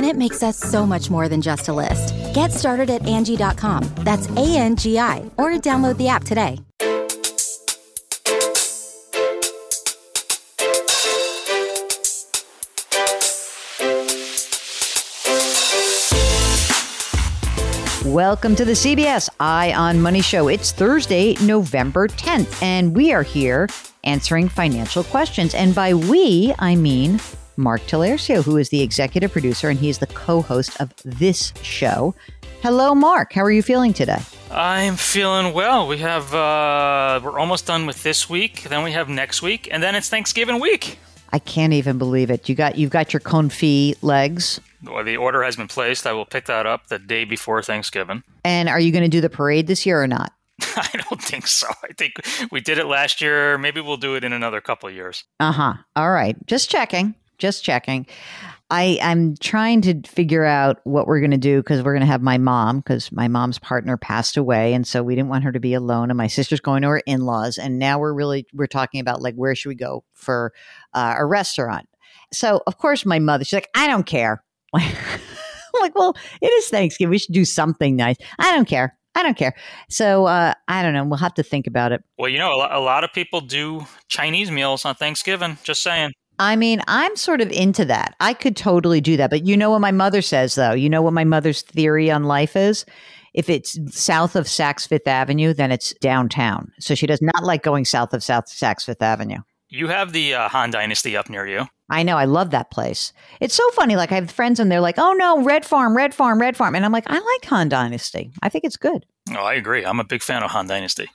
and it makes us so much more than just a list. Get started at Angi.com. That's A N G I, or download the app today. Welcome to the CBS Eye on Money Show. It's Thursday, November 10th, and we are here answering financial questions. And by we, I mean Mark Talercio, who is the executive producer and he's the co host of this show. Hello, Mark. How are you feeling today? I'm feeling well. We have, uh, we're almost done with this week. Then we have next week, and then it's Thanksgiving week. I can't even believe it. You got you've got your confit legs. Well, the order has been placed. I will pick that up the day before Thanksgiving. And are you going to do the parade this year or not? I don't think so. I think we did it last year. Maybe we'll do it in another couple of years. Uh huh. All right. Just checking. Just checking. I, I'm trying to figure out what we're going to do because we're going to have my mom because my mom's partner passed away, and so we didn't want her to be alone. And my sister's going to her in laws, and now we're really we're talking about like where should we go for uh, a restaurant. So of course my mother she's like I don't care. I'm like, well, it is Thanksgiving. We should do something nice. I don't care. I don't care. So uh, I don't know. We'll have to think about it. Well, you know, a lot, a lot of people do Chinese meals on Thanksgiving. Just saying. I mean, I'm sort of into that. I could totally do that. But you know what my mother says, though? You know what my mother's theory on life is? If it's south of Saks Fifth Avenue, then it's downtown. So she does not like going south of South Saks Fifth Avenue. You have the uh, Han Dynasty up near you. I know. I love that place. It's so funny. Like I have friends and they're like, "Oh no, Red Farm, Red Farm, Red Farm," and I'm like, "I like Han Dynasty. I think it's good." Oh, I agree. I'm a big fan of Han Dynasty.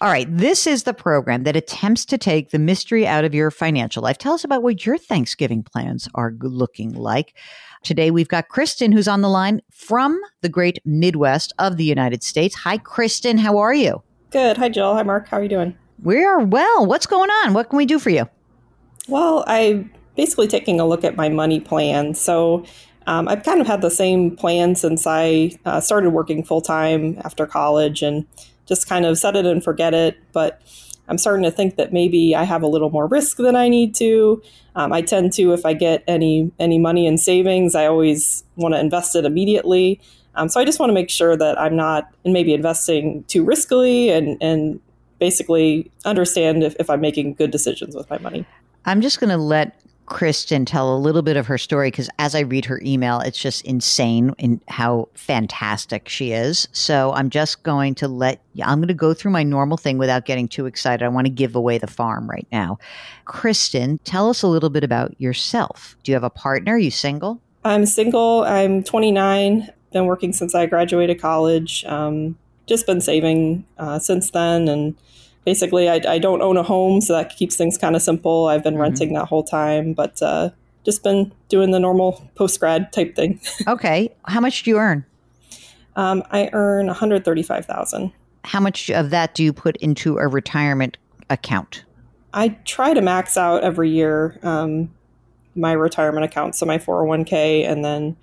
All right, this is the program that attempts to take the mystery out of your financial life. Tell us about what your Thanksgiving plans are looking like. Today we've got Kristen who's on the line from the great Midwest of the United States. Hi, Kristen. How are you? Good. Hi, Jill. Hi, Mark. How are you doing? We are well. What's going on? What can we do for you? Well, I'm basically taking a look at my money plan. So um, I've kind of had the same plan since I uh, started working full time after college and just kind of set it and forget it. But I'm starting to think that maybe I have a little more risk than I need to. Um, I tend to, if I get any any money in savings, I always want to invest it immediately. Um, so I just want to make sure that I'm not maybe investing too riskily and and basically understand if, if I'm making good decisions with my money. I'm just going to let Kristen tell a little bit of her story because as I read her email, it's just insane in how fantastic she is. So I'm just going to let I'm going to go through my normal thing without getting too excited. I want to give away the farm right now. Kristen, tell us a little bit about yourself. Do you have a partner? Are you single? I'm single. I'm 29. Been working since I graduated college. Um, just been saving uh, since then and basically I, I, don't own a home so that keeps things kind of simple. I've been mm-hmm. renting that whole time but uh, just been doing the normal post grad type thing. Okay how much do you earn? Um, i earn 135000 how much of that do you put into a retirement account? I try to max out every year um, my retirement account so my 401k and then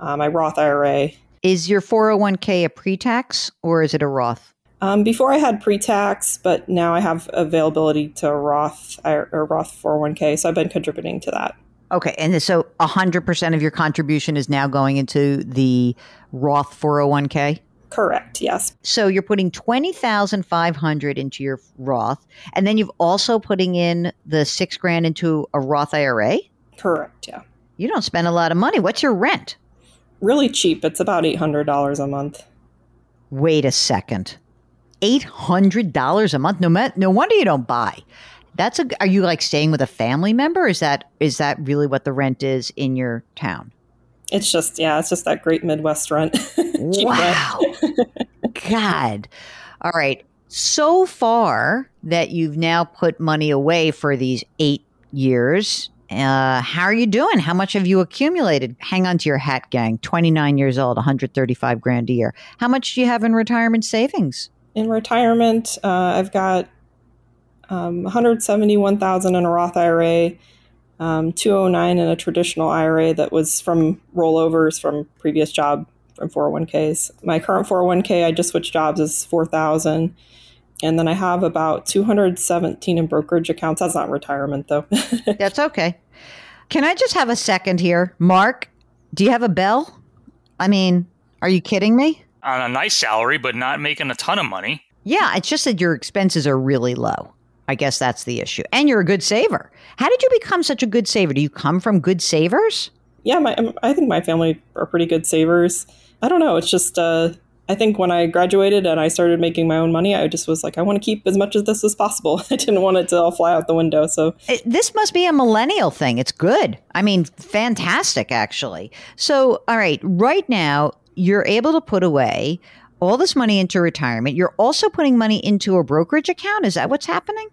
uh, my roth ira is your 401k a pre-tax or is it a roth um, before I had pre-tax, but now I have availability to Roth or Roth 401k, so I've been contributing to that. Okay, and so 100% of your contribution is now going into the Roth 401k? Correct. Yes. So you're putting 20,500 into your Roth and then you've also putting in the 6 grand into a Roth IRA? Correct. Yeah. You don't spend a lot of money. What's your rent? Really cheap. It's about $800 a month. Wait a second. $800 a month. No ma- no wonder you don't buy. That's a are you like staying with a family member? Is that is that really what the rent is in your town? It's just yeah, it's just that great Midwest rent. Wow. God. All right. So far that you've now put money away for these 8 years, uh, how are you doing? How much have you accumulated? Hang on to your hat, gang. 29 years old, 135 grand a year. How much do you have in retirement savings? In retirement, uh, I've got um, 171,000 in a Roth IRA, um, 209 in a traditional IRA that was from rollovers from previous job from 401ks. My current 401k, I just switched jobs, is 4,000. And then I have about 217 in brokerage accounts. That's not retirement though. That's okay. Can I just have a second here? Mark, do you have a bell? I mean, are you kidding me? On a nice salary, but not making a ton of money. Yeah, it's just that your expenses are really low. I guess that's the issue. And you're a good saver. How did you become such a good saver? Do you come from good savers? yeah, my, um, I think my family are pretty good savers. I don't know. It's just, uh, I think when I graduated and I started making my own money, I just was like, I want to keep as much of this as possible. I didn't want it to all fly out the window. So It- this must be a millennial thing. It's good. I mean, fantastic, actually. So, all right, right now, you're able to put away all this money into retirement. You're also putting money into a brokerage account. Is that what's happening?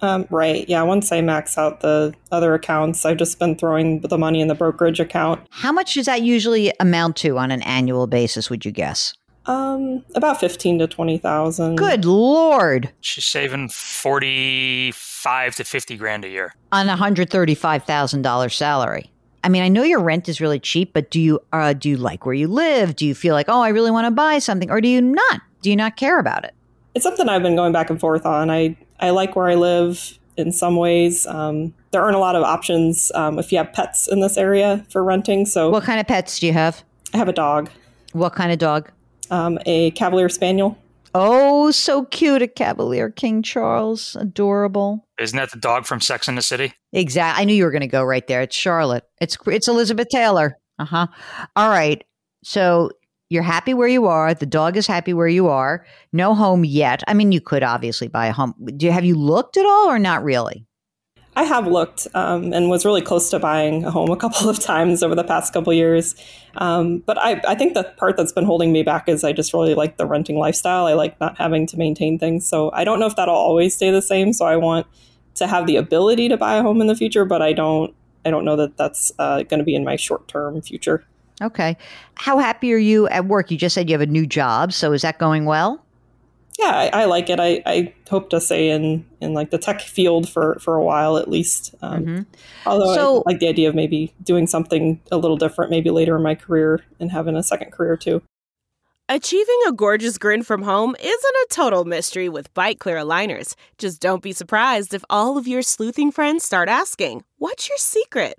Um, right. Yeah. Once I max out the other accounts, I've just been throwing the money in the brokerage account. How much does that usually amount to on an annual basis, would you guess? Um, about fifteen to twenty thousand. Good Lord. She's saving 45 to 50 grand a year. On a $135,000 salary. I mean, I know your rent is really cheap, but do you uh, do you like where you live? Do you feel like, oh, I really want to buy something, or do you not? Do you not care about it? It's something I've been going back and forth on. I I like where I live in some ways. Um, there aren't a lot of options um, if you have pets in this area for renting. So What kind of pets do you have? I have a dog, What kind of dog? um, a Cavalier Spaniel. Oh, so cute, a Cavalier King Charles, adorable. Isn't that the dog from Sex in the City? Exactly. I knew you were going to go right there. It's Charlotte. It's it's Elizabeth Taylor. Uh huh. All right. So you're happy where you are. The dog is happy where you are. No home yet. I mean, you could obviously buy a home. Do you, have you looked at all, or not really? I have looked um, and was really close to buying a home a couple of times over the past couple years. Um, but I, I think the part that's been holding me back is I just really like the renting lifestyle. I like not having to maintain things. So I don't know if that'll always stay the same. So I want to have the ability to buy a home in the future, but I don't. I don't know that that's uh, going to be in my short term future. Okay. How happy are you at work? You just said you have a new job. So is that going well? Yeah, I, I like it. I, I hope to stay in, in like the tech field for, for a while at least. Um, Although So- I like the idea of maybe doing something a little different, maybe later in my career and having a second career too. Achieving a gorgeous grin from home isn't a total mystery with Byte Clear aligners. Just don't be surprised if all of your sleuthing friends start asking, What's your secret?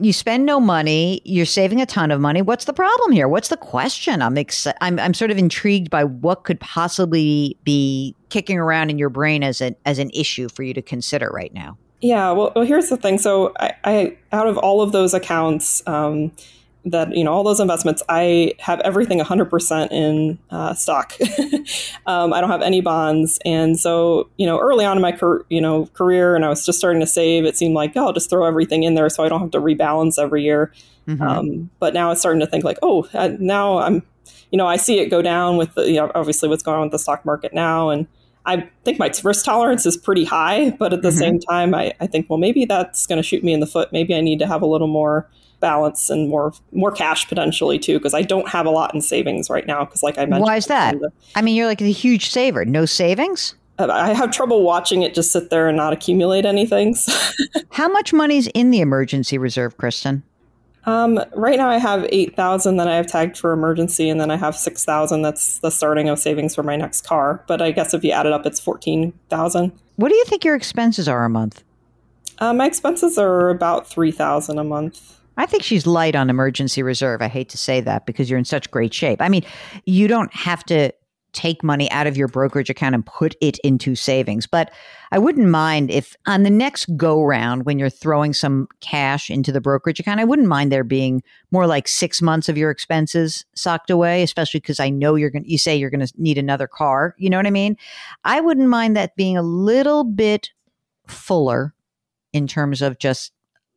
You spend no money. You're saving a ton of money. What's the problem here? What's the question? I'm I'm I'm sort of intrigued by what could possibly be kicking around in your brain as an as an issue for you to consider right now. Yeah, well, well here's the thing. So I, I out of all of those accounts, um, that you know all those investments i have everything 100% in uh, stock. Um, i don't have any bonds. And so you know early on in my car- you know career and i was just starting to save it seemed like oh, i'll just throw everything in there so i don't have to rebalance every year. Mm-hmm. um, but now it's starting to think like oh uh, now i'm you know i see it go down with the, you know obviously what's going on with the stock market now and I think my risk tolerance is pretty high, but at the mm-hmm. same time, I, I think, well, maybe that's going to shoot me in the foot. Maybe I need to have a little more balance and more more cash potentially too because I don't have a lot in savings right now because like I mentioned why is that? I mean you're like a huge saver. No savings? I have trouble watching it just sit there and not accumulate anything how much money's in the emergency reserve Kristen um, right now I have 8,000 that I have tagged for emergency and then I have 6,000 that's the starting of savings for my next car but I guess if you add it up it's 14,000 what do you think your expenses are a month uh, my expenses are about 3,000 a month I think she's light on emergency reserve. I hate to say that because you're in such great shape. I mean, you don't have to take money out of your brokerage account and put it into savings. But I wouldn't mind if on the next go round, when you're throwing some cash into the brokerage account, I wouldn't mind there being more like six months of your expenses socked away, especially because I know you're going to, you say you're going to need another car. You know what I mean? I wouldn't mind that being a little bit fuller in terms of just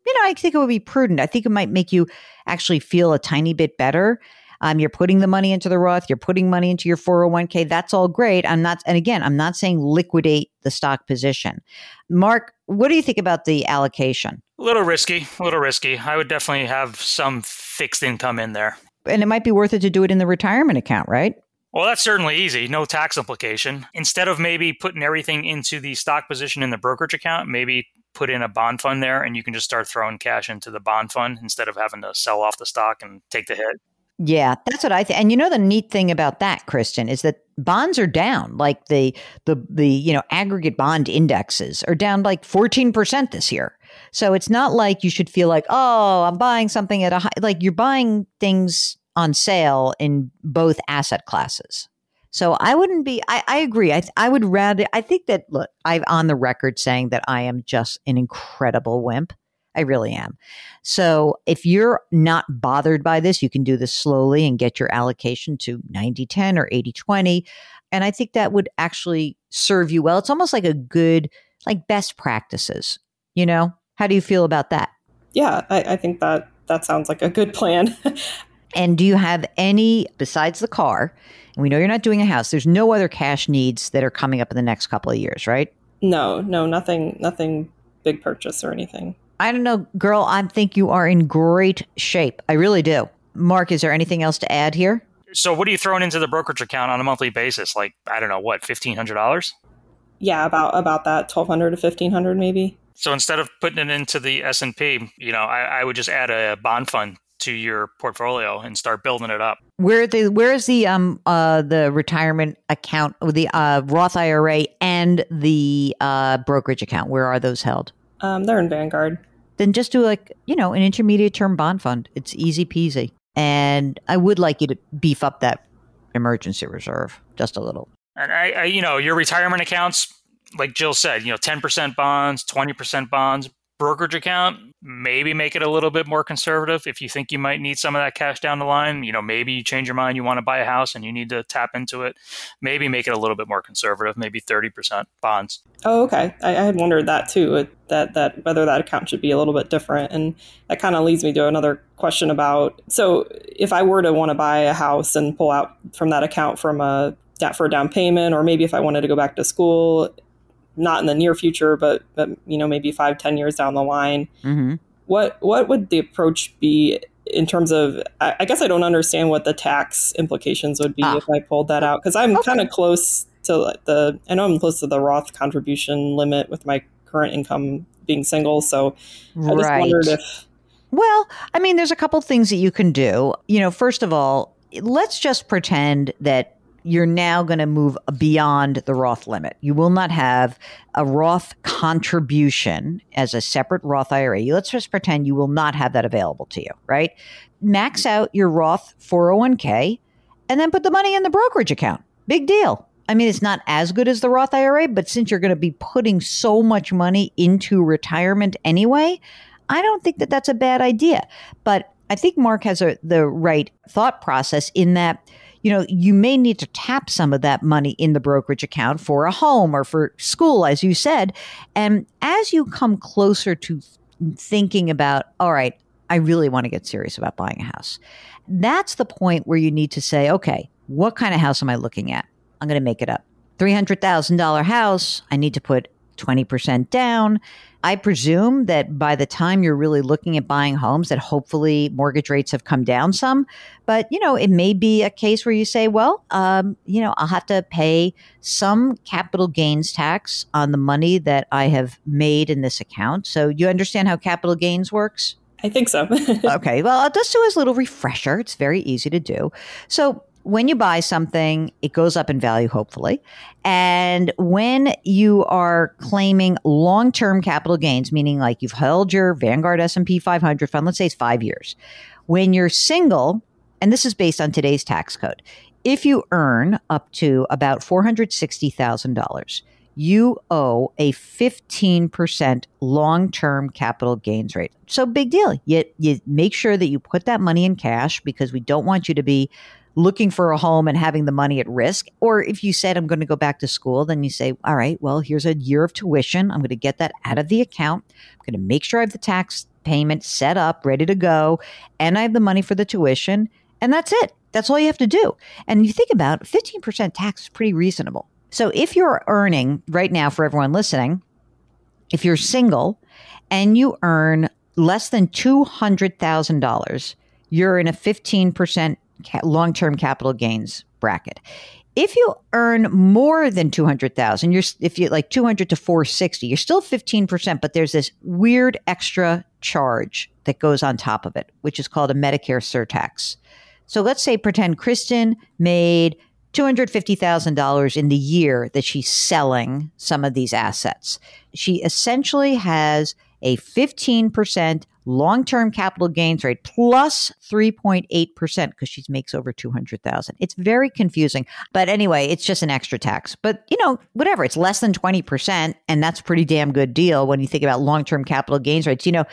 you know, I think it would be prudent. I think it might make you actually feel a tiny bit better. Um, you're putting the money into the Roth, you're putting money into your 401k. That's all great. I'm not, and again, I'm not saying liquidate the stock position. Mark, what do you think about the allocation? A little risky, a little risky. I would definitely have some fixed income in there. And it might be worth it to do it in the retirement account, right? Well, that's certainly easy. No tax implication. Instead of maybe putting everything into the stock position in the brokerage account, maybe put in a bond fund there and you can just start throwing cash into the bond fund instead of having to sell off the stock and take the hit. Yeah, that's what I think. And you know the neat thing about that, Kristen, is that bonds are down. Like the the the you know aggregate bond indexes are down like 14% this year. So it's not like you should feel like, "Oh, I'm buying something at a high like you're buying things on sale in both asset classes." So I wouldn't be, I, I agree. I, I would rather, I think that, look, I'm on the record saying that I am just an incredible wimp. I really am. So if you're not bothered by this, you can do this slowly and get your allocation to 90 10 or 80 20. And I think that would actually serve you well. It's almost like a good, like best practices, you know? How do you feel about that? Yeah, I, I think that that sounds like a good plan. and do you have any, besides the car, and we know you're not doing a house. There's no other cash needs that are coming up in the next couple of years, right? No, no, nothing, nothing big purchase or anything. I don't know, girl. I think you are in great shape. I really do. Mark, is there anything else to add here? So, what are you throwing into the brokerage account on a monthly basis? Like, I don't know, what, fifteen hundred dollars? Yeah, about about that, twelve hundred to fifteen hundred, maybe. So instead of putting it into the S and P, you know, I, I would just add a bond fund to your portfolio and start building it up. Where the where is the um uh the retirement account the uh Roth IRA and the uh brokerage account? Where are those held? Um, they're in Vanguard. Then just do like you know an intermediate term bond fund. It's easy peasy. And I would like you to beef up that emergency reserve just a little. And I, I you know, your retirement accounts, like Jill said, you know, ten percent bonds, twenty percent bonds, brokerage account, maybe make it a little bit more conservative. If you think you might need some of that cash down the line, you know, maybe you change your mind, you want to buy a house and you need to tap into it, maybe make it a little bit more conservative, maybe 30% bonds. Oh, okay. I, I had wondered that too, that, that whether that account should be a little bit different. And that kind of leads me to another question about, so if I were to want to buy a house and pull out from that account from a for a down payment, or maybe if I wanted to go back to school, not in the near future, but but you know maybe five, ten years down the line. Mm-hmm. What what would the approach be in terms of? I, I, guess I don't understand what the tax implications would be ah. if I pulled that out because I'm okay. kind of close to the. I know I'm close to the Roth contribution limit with my current income being single, so I just right. wondered if. Well, I mean, there's a couple things that you can do. You know, first of all, let's just pretend that you're now going to move beyond the Roth limit. You will not have a Roth contribution as a separate Roth IRA. Let's just pretend you will not have that available to you, right? Max out your Roth 401k and then put the money in the brokerage account. Big deal. I mean, it's not as good as the Roth IRA, but since you're going to be putting so much money into retirement anyway, I don't think that that's a bad idea. But I think Mark has a, the right thought process in that you know, you may need to tap some of that money in the brokerage account for a home or for school, as you said. And as you come closer to thinking about, all right, I really want to get serious about buying a house, that's the point where you need to say, okay, what kind of house am I looking at? I'm going to make it up. $300,000 house, I need to put 20% down. I presume that by the time you're really looking at buying homes, that hopefully mortgage rates have come down some. But, you know, it may be a case where you say, well, um, you know, I'll have to pay some capital gains tax on the money that I have made in this account. So you understand how capital gains works? I think so. okay. Well, I'll just do as a little refresher. It's very easy to do. So when you buy something, it goes up in value, hopefully. And when you are claiming long-term capital gains, meaning like you've held your Vanguard S&P 500 fund, let's say it's five years. When you're single, and this is based on today's tax code, if you earn up to about $460,000, you owe a 15% long-term capital gains rate. So big deal. You, you make sure that you put that money in cash because we don't want you to be looking for a home and having the money at risk. Or if you said, I'm going to go back to school, then you say, all right, well, here's a year of tuition. I'm going to get that out of the account. I'm going to make sure I have the tax payment set up, ready to go, and I have the money for the tuition. And that's it. That's all you have to do. And you think about 15% tax is pretty reasonable. So if you're earning right now for everyone listening, if you're single and you earn less than $200,000, you're in a 15% long term capital gains bracket. If you earn more than 200,000, you're if you like 200 to 460, you're still 15%, but there's this weird extra charge that goes on top of it, which is called a Medicare surtax. So let's say pretend Kristen made $250,000 in the year that she's selling some of these assets. She essentially has a 15% long-term capital gains rate plus 3.8% because she makes over 200,000. It's very confusing. But anyway, it's just an extra tax. But, you know, whatever, it's less than 20% and that's pretty damn good deal when you think about long-term capital gains rates. You know,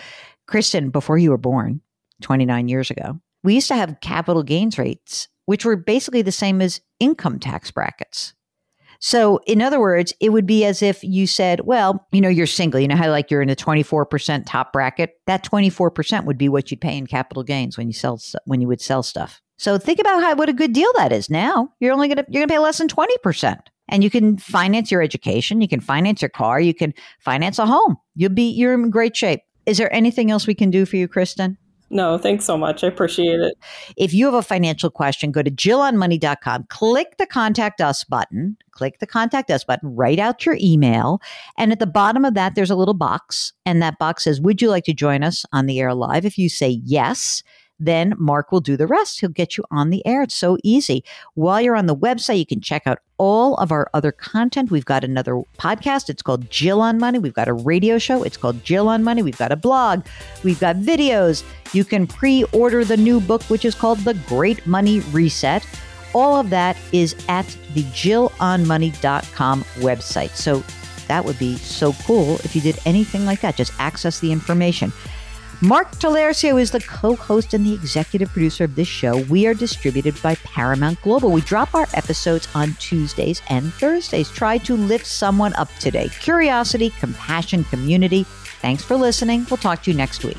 Kristen, before you were born 29 years ago, we used to have capital gains rates which were basically the same as income tax brackets. So, in other words, it would be as if you said, well, you know, you're single. You know how like you're in a 24% top bracket? That 24% would be what you'd pay in capital gains when you sell when you would sell stuff. So, think about how what a good deal that is. Now, you're only going to you're going to pay less than 20%. And you can finance your education, you can finance your car, you can finance a home. You'll be you're in great shape. Is there anything else we can do for you, Kristen? No, thanks so much. I appreciate it. If you have a financial question, go to jillonmoney.com, click the contact us button, click the contact us button, write out your email. And at the bottom of that, there's a little box. And that box says, Would you like to join us on the air live? If you say yes, then Mark will do the rest. He'll get you on the air. It's so easy. While you're on the website, you can check out all of our other content. We've got another podcast. It's called Jill on Money. We've got a radio show. It's called Jill on Money. We've got a blog. We've got videos. You can pre order the new book, which is called The Great Money Reset. All of that is at the jillonmoney.com website. So that would be so cool if you did anything like that. Just access the information. Mark Talercio is the co host and the executive producer of this show. We are distributed by Paramount Global. We drop our episodes on Tuesdays and Thursdays. Try to lift someone up today. Curiosity, compassion, community. Thanks for listening. We'll talk to you next week.